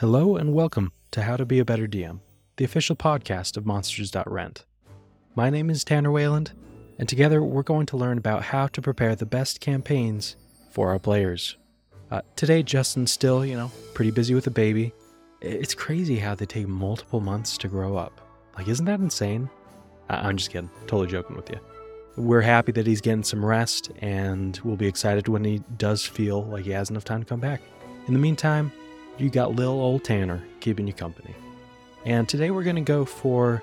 Hello and welcome to How to Be a Better DM, the official podcast of Monsters.rent. My name is Tanner Wayland, and together we're going to learn about how to prepare the best campaigns for our players. Uh, today, Justin's still, you know, pretty busy with a baby. It's crazy how they take multiple months to grow up. Like, isn't that insane? I'm just kidding. Totally joking with you. We're happy that he's getting some rest, and we'll be excited when he does feel like he has enough time to come back. In the meantime, you got Lil old Tanner keeping you company. And today we're going to go for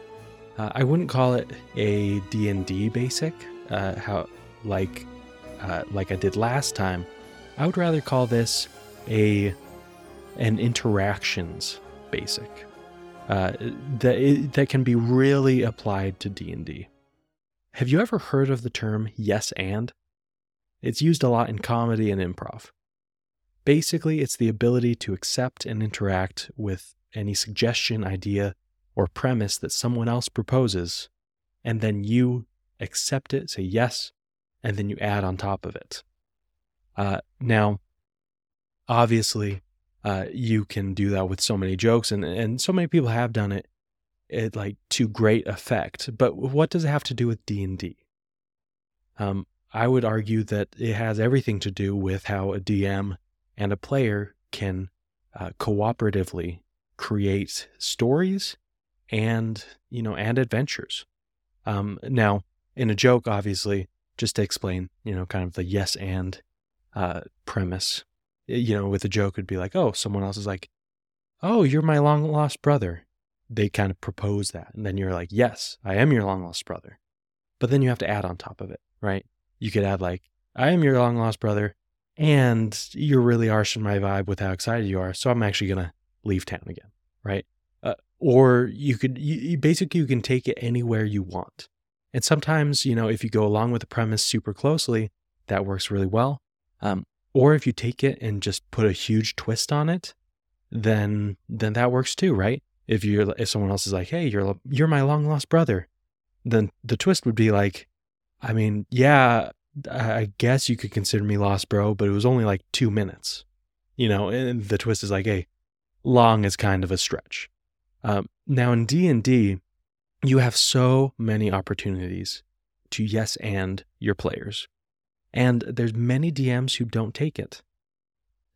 uh, I wouldn't call it a D&D basic uh, how like uh, like I did last time. I would rather call this a an interactions basic uh, that that can be really applied to D&D. Have you ever heard of the term yes and? It's used a lot in comedy and improv. Basically, it's the ability to accept and interact with any suggestion, idea, or premise that someone else proposes, and then you accept it, say yes, and then you add on top of it. Uh, now, obviously, uh, you can do that with so many jokes, and, and so many people have done it, it like to great effect. But what does it have to do with D and D? Um, I would argue that it has everything to do with how a DM and a player can uh, cooperatively create stories and you know and adventures. Um, now in a joke obviously just to explain you know kind of the yes and uh, premise you know with a joke it'd be like oh someone else is like oh you're my long lost brother they kind of propose that and then you're like yes i am your long lost brother. But then you have to add on top of it right? You could add like i am your long lost brother and you're really harshing my vibe with how excited you are. So I'm actually going to leave town again, right? Uh, or you could, you, basically, you can take it anywhere you want. And sometimes, you know, if you go along with the premise super closely, that works really well. Um, or if you take it and just put a huge twist on it, then then that works too, right? If you're if someone else is like, "Hey, you're you're my long lost brother," then the twist would be like, I mean, yeah, I guess you could consider me lost, bro, but it was only like two minutes, you know. And the twist is like, hey, long is kind of a stretch. Um, now in D and D, you have so many opportunities to yes and your players, and there's many DMs who don't take it.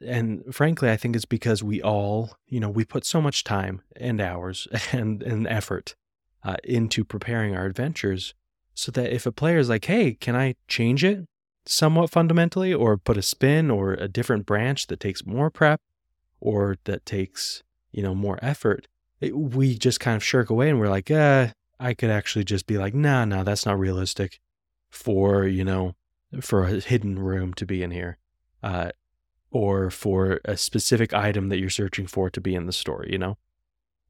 And frankly, I think it's because we all, you know, we put so much time and hours and, and effort uh, into preparing our adventures so that if a player is like, hey, can I change it somewhat fundamentally or put a spin or a different branch that takes more prep or that takes, you know, more effort, it, we just kind of shirk away and we're like, uh, I could actually just be like, nah, nah, that's not realistic for, you know, for a hidden room to be in here. Uh, or for a specific item that you're searching for to be in the story, you know?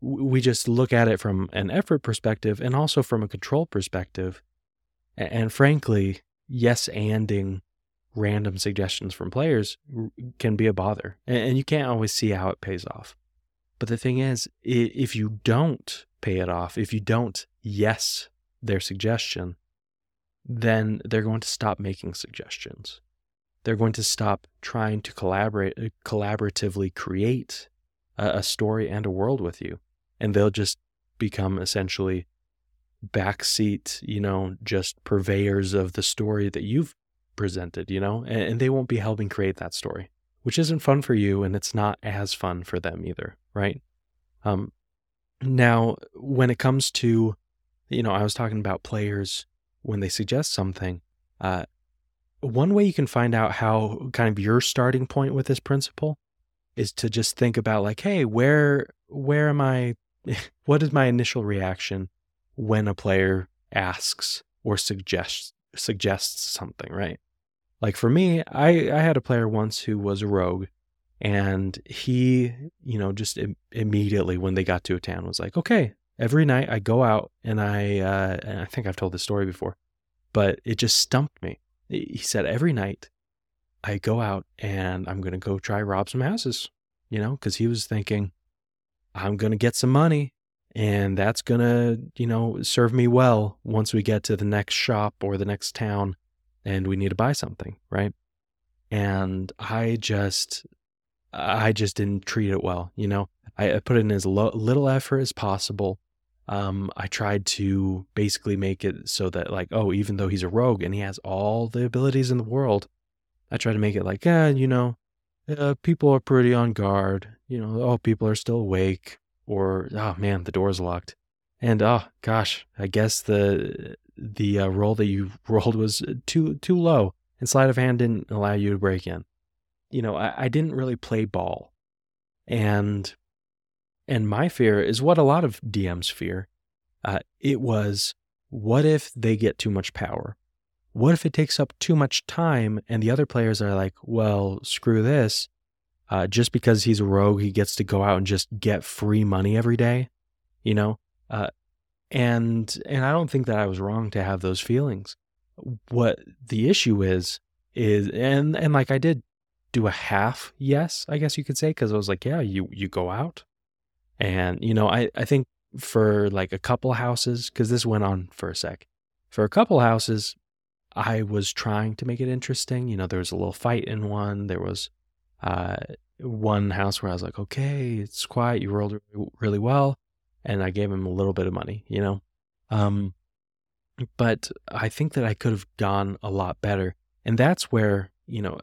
We just look at it from an effort perspective and also from a control perspective and frankly, yes anding random suggestions from players can be a bother. And you can't always see how it pays off. But the thing is, if you don't pay it off, if you don't yes their suggestion, then they're going to stop making suggestions. They're going to stop trying to collaborate, uh, collaboratively create a, story and a world with you. And they'll just become essentially backseat, you know, just purveyors of the story that you've presented, you know, and, and, they won't be helping create that story, which isn't fun for you and it's not as fun for them either, right? Um, now, when it comes to, you know, I was talking about players when they suggest something. Uh, one way you can find out how kind of your starting point with this principle is to just think about like, hey, where where am I? what is my initial reaction when a player asks or suggests suggests something, right? Like for me, I I had a player once who was a rogue and he, you know, just Im- immediately when they got to a town was like, "Okay, every night I go out and I uh and I think I've told this story before, but it just stumped me. He said every night I go out and I'm going to go try rob some houses, you know, cuz he was thinking I'm going to get some money and that's going to, you know, serve me well once we get to the next shop or the next town and we need to buy something, right? And I just I just didn't treat it well, you know. I, put in as lo- little effort as possible. Um, I tried to basically make it so that like, oh, even though he's a rogue and he has all the abilities in the world, I try to make it like, yeah, you know, uh, people are pretty on guard. You know, oh, people are still awake, or oh man, the door's locked. And oh gosh, I guess the the uh, roll that you rolled was too too low, and sleight of hand didn't allow you to break in. You know, I, I didn't really play ball, and and my fear is what a lot of DMs fear. Uh, it was, what if they get too much power? What if it takes up too much time and the other players are like, well, screw this. Uh, just because he's a rogue, he gets to go out and just get free money every day, you know? Uh, and and I don't think that I was wrong to have those feelings. What the issue is is and and like I did do a half yes, I guess you could say, because I was like, yeah, you you go out, and you know, I I think for like a couple houses, because this went on for a sec, for a couple houses, I was trying to make it interesting. You know, there was a little fight in one. There was uh, one house where I was like, okay, it's quiet. You rolled really well. And I gave him a little bit of money, you know? Um, but I think that I could have gone a lot better. And that's where, you know,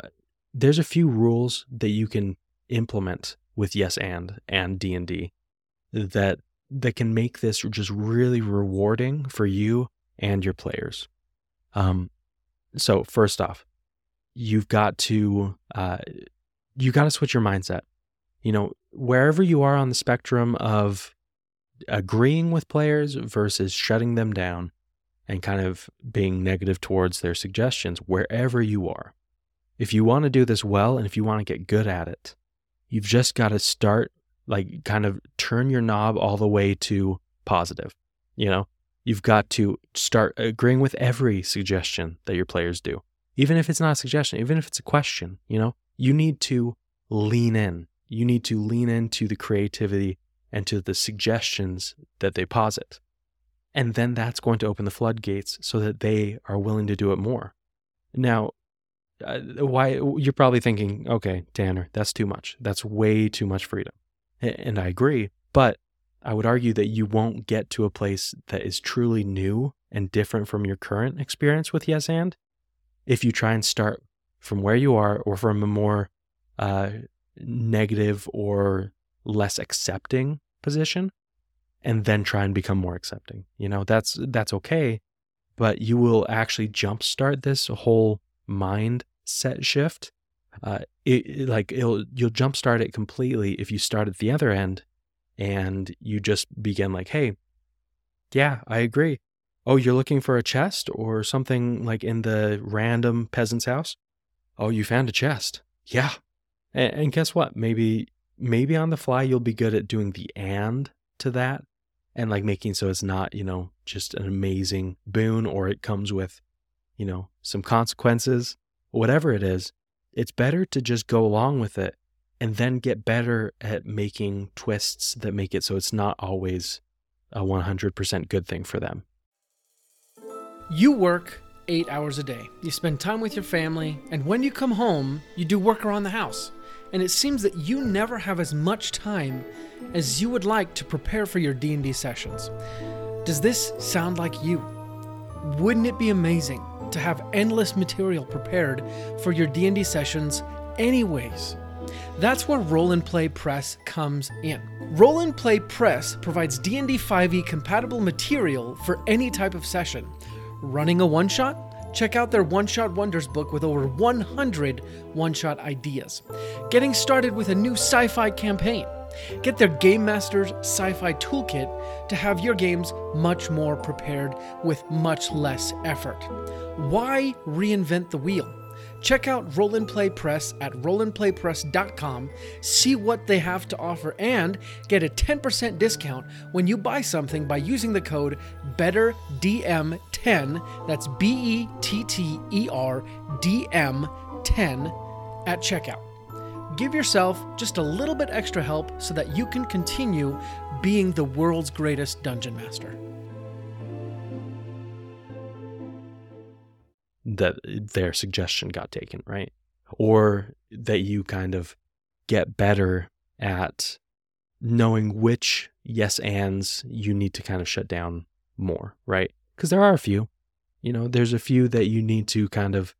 there's a few rules that you can implement with yes and and D&D that that can make this just really rewarding for you and your players. Um, so first off, you've got to uh, you got to switch your mindset. You know, wherever you are on the spectrum of agreeing with players versus shutting them down and kind of being negative towards their suggestions, wherever you are. If you want to do this well and if you want to get good at it, you've just got to start like kind of turn your knob all the way to positive. You know, You've got to start agreeing with every suggestion that your players do. Even if it's not a suggestion, even if it's a question, you know, you need to lean in. You need to lean into the creativity and to the suggestions that they posit. And then that's going to open the floodgates so that they are willing to do it more. Now, uh, why you're probably thinking, okay, Tanner, that's too much. That's way too much freedom. And I agree, but I would argue that you won't get to a place that is truly new and different from your current experience with Yes and if you try and start from where you are or from a more uh, negative or less accepting position and then try and become more accepting. You know, that's that's okay, but you will actually jumpstart this whole mindset shift. Uh, it, like it'll you'll jumpstart it completely if you start at the other end and you just begin like, hey, yeah, I agree. Oh, you're looking for a chest or something like in the random peasant's house? Oh, you found a chest. Yeah. And, and guess what? Maybe maybe on the fly you'll be good at doing the and to that and like making so it's not, you know, just an amazing boon or it comes with, you know, some consequences, whatever it is. It's better to just go along with it and then get better at making twists that make it so it's not always a 100% good thing for them. You work eight hours a day. You spend time with your family, and when you come home, you do work around the house. And it seems that you never have as much time as you would like to prepare for your D&D sessions. Does this sound like you? Wouldn't it be amazing to have endless material prepared for your D&D sessions anyways? That's where Roll and Play Press comes in. Roll and Play Press provides D&D 5e compatible material for any type of session. Running a one-shot? Check out their One Shot Wonders book with over 100 one-shot ideas. Getting started with a new sci-fi campaign? Get their Game Master's Sci-Fi Toolkit to have your games much more prepared with much less effort. Why reinvent the wheel? Check out Roll and Play Press at rollandplaypress.com, see what they have to offer, and get a 10% discount when you buy something by using the code BETTERDM10, that's B E T T E R D M 10 at checkout. Give yourself just a little bit extra help so that you can continue being the world's greatest dungeon master. That their suggestion got taken, right? Or that you kind of get better at knowing which yes ands you need to kind of shut down more, right? Because there are a few. You know, there's a few that you need to kind of,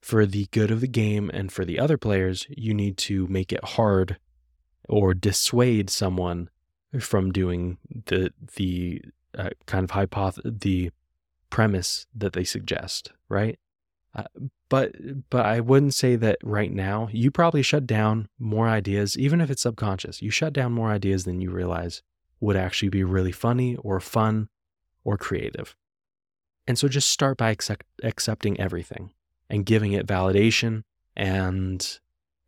for the good of the game and for the other players, you need to make it hard or dissuade someone from doing the the uh, kind of hypoth the premise that they suggest, right? Uh, but but I wouldn't say that right now. You probably shut down more ideas, even if it's subconscious. You shut down more ideas than you realize would actually be really funny or fun or creative. And so just start by accept, accepting everything and giving it validation and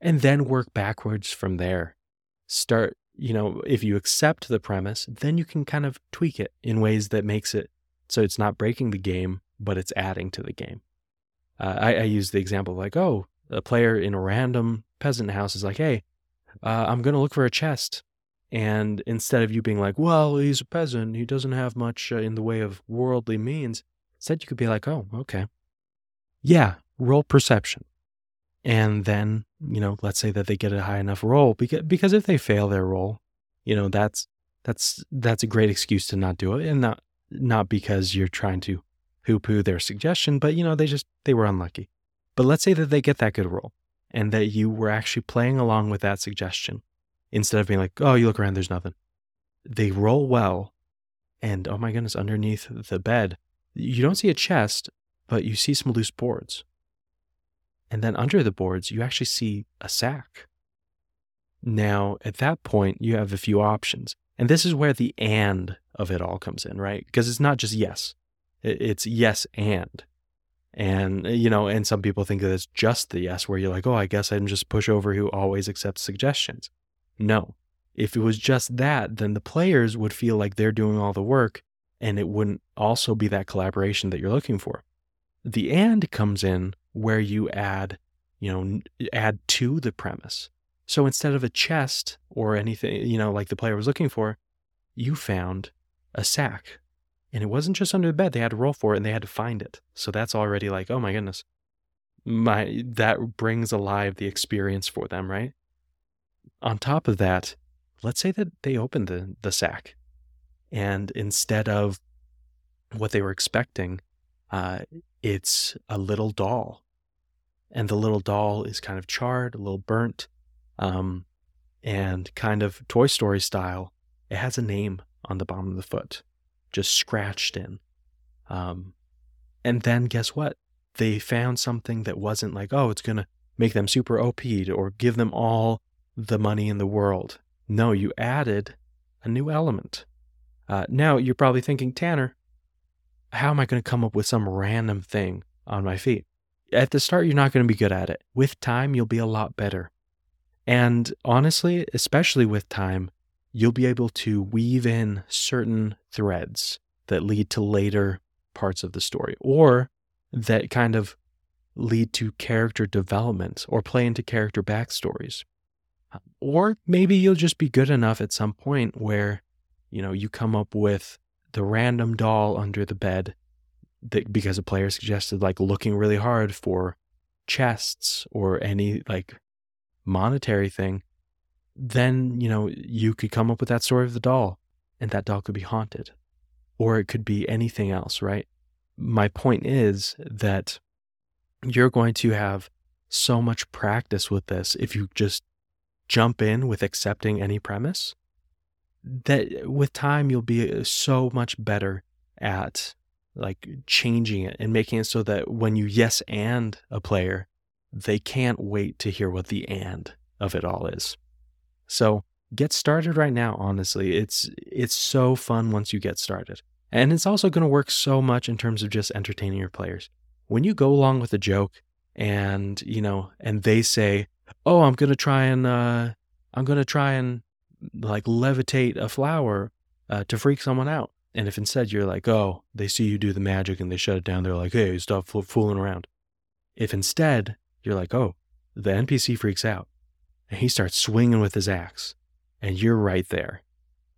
and then work backwards from there. Start, you know, if you accept the premise, then you can kind of tweak it in ways that makes it so it's not breaking the game, but it's adding to the game. Uh, I, I use the example of like, oh, a player in a random peasant house is like, hey, uh, I'm going to look for a chest. And instead of you being like, well, he's a peasant, he doesn't have much uh, in the way of worldly means, instead you could be like, oh, okay. Yeah, roll perception. And then, you know, let's say that they get a high enough roll because, because if they fail their roll, you know, that's that's that's a great excuse to not do it and not not because you're trying to poo poo their suggestion, but you know, they just, they were unlucky. But let's say that they get that good roll and that you were actually playing along with that suggestion instead of being like, oh, you look around, there's nothing. They roll well. And oh my goodness, underneath the bed, you don't see a chest, but you see some loose boards. And then under the boards, you actually see a sack. Now, at that point, you have a few options. And this is where the and of it all comes in, right? Because it's not just yes. It's yes and. And, uh, you know, and some people think that it's just the yes, where you're like, oh, I guess I'm just pushover who always accepts suggestions. No. If it was just that, then the players would feel like they're doing all the work and it wouldn't also be that collaboration that you're looking for. The and comes in where you add, you know, add to the premise. So instead of a chest or anything, you know, like the player was looking for, you found a sack and it wasn't just under the bed. They had to roll for it and they had to find it. So that's already like, oh my goodness. My that brings alive the experience for them, right? On top of that, let's say that they opened the, the sack and instead of what they were expecting, uh, it's a little doll. And the little doll is kind of charred, a little burnt, um, and kind of Toy Story style. It has a name on the bottom of the foot just scratched in. Um, and then guess what? They found something that wasn't like, oh, it's going to make them super OP'd or give them all the money in the world. No, you added a new element. Uh, now you're probably thinking, Tanner, how am I going to come up with some random thing on my feet? At the start, you're not going to be good at it. With time, you'll be a lot better. And honestly, especially with time, you'll be able to weave in certain threads that lead to later parts of the story or that kind of lead to character development or play into character backstories. Or maybe you'll just be good enough at some point where, you know, you come up with the random doll under the bed that because a player suggested like looking really hard for chests or any like monetary thing then, you know, you could come up with that story of the doll, and that doll could be haunted, or it could be anything else, right? My point is that you're going to have so much practice with this if you just jump in with accepting any premise that with time you'll be uh, so much better at like changing it and making it so that when you yes and a player they can't wait to hear what the and of it all is so get started right now, honestly. It's it's so fun once you get started. And it's also going to work so much in terms of just entertaining your players. When you go along with a joke and, you know, and they say, "Oh, I'm going to try and uh I'm going to try and like levitate a flower uh, to freak someone out." And if instead you're like, "Oh, they see you do the magic and they shut it down. They're like, "Hey, stop fooling around." If instead you're like, "Oh, the NPC freaks out and he starts swinging with his axe, and you're right there.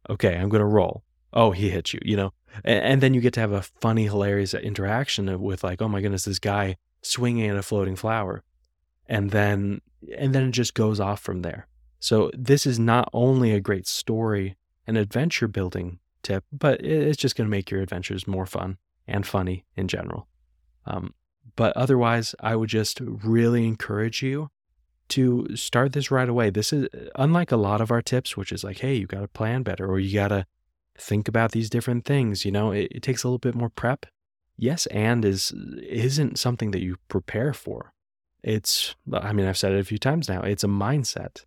Okay, I'm going to roll. Oh, he hit you, you know? And, and, then you get to have a funny, hilarious interaction with, like, oh my goodness, this guy swinging at a floating flower. And then, and then it just goes off from there. So, this is not only a great story and adventure building tip, but it's just going to make your adventures more fun and funny in general. Um, but otherwise, I would just really encourage you to start this right away. This is uh, unlike a lot of our tips, which is like, hey, you got to plan better or you got to think about these different things. You know, it, it takes a little bit more prep. Yes, and is isn't something that you prepare for. It's, I mean, I've said it a few times now. It's a mindset.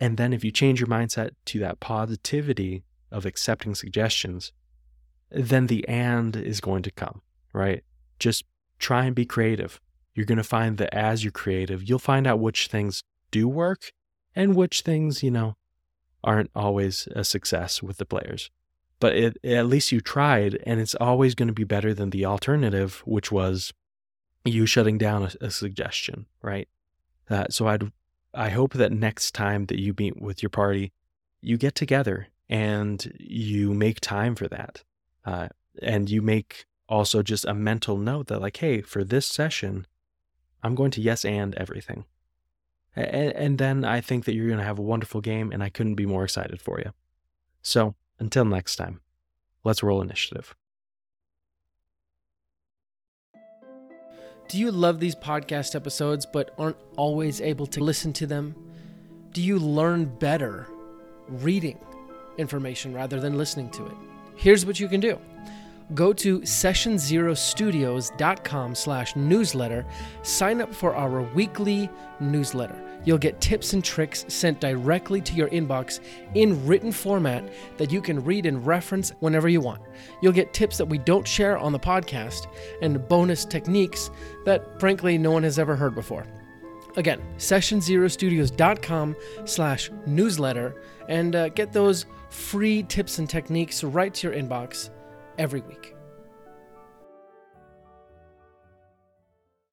And then if you change your mindset to that positivity of accepting suggestions, then the and is going to come, right? Just try and be creative. You're going to find that as you're creative, you'll find out which things do work and which things, you know, aren't always a success with the players. But it, at least you tried, and it's always going to be better than the alternative, which was you shutting down a, a suggestion, right? Uh, so I'd I hope that next time that you meet with your party, you get together and you make time for that. Uh, and you make also just a mental note that, like, hey, for this session, I'm going to yes and everything. And, and then I think that you're going to have a wonderful game, and I couldn't be more excited for you. So until next time, let's roll initiative. Do you love these podcast episodes but aren't always able to listen to them? Do you learn better reading information rather than listening to it? Here's what you can do go to sessionzerostudios.com slash newsletter sign up for our weekly newsletter. You'll get tips and tricks sent directly to your inbox in written format that you can read and reference whenever you want. You'll get tips that we don't share on the podcast and bonus techniques that frankly no one has ever heard before. Again sessionzerostudios.com slash newsletter and uh, get those free tips and techniques right to your inbox every week.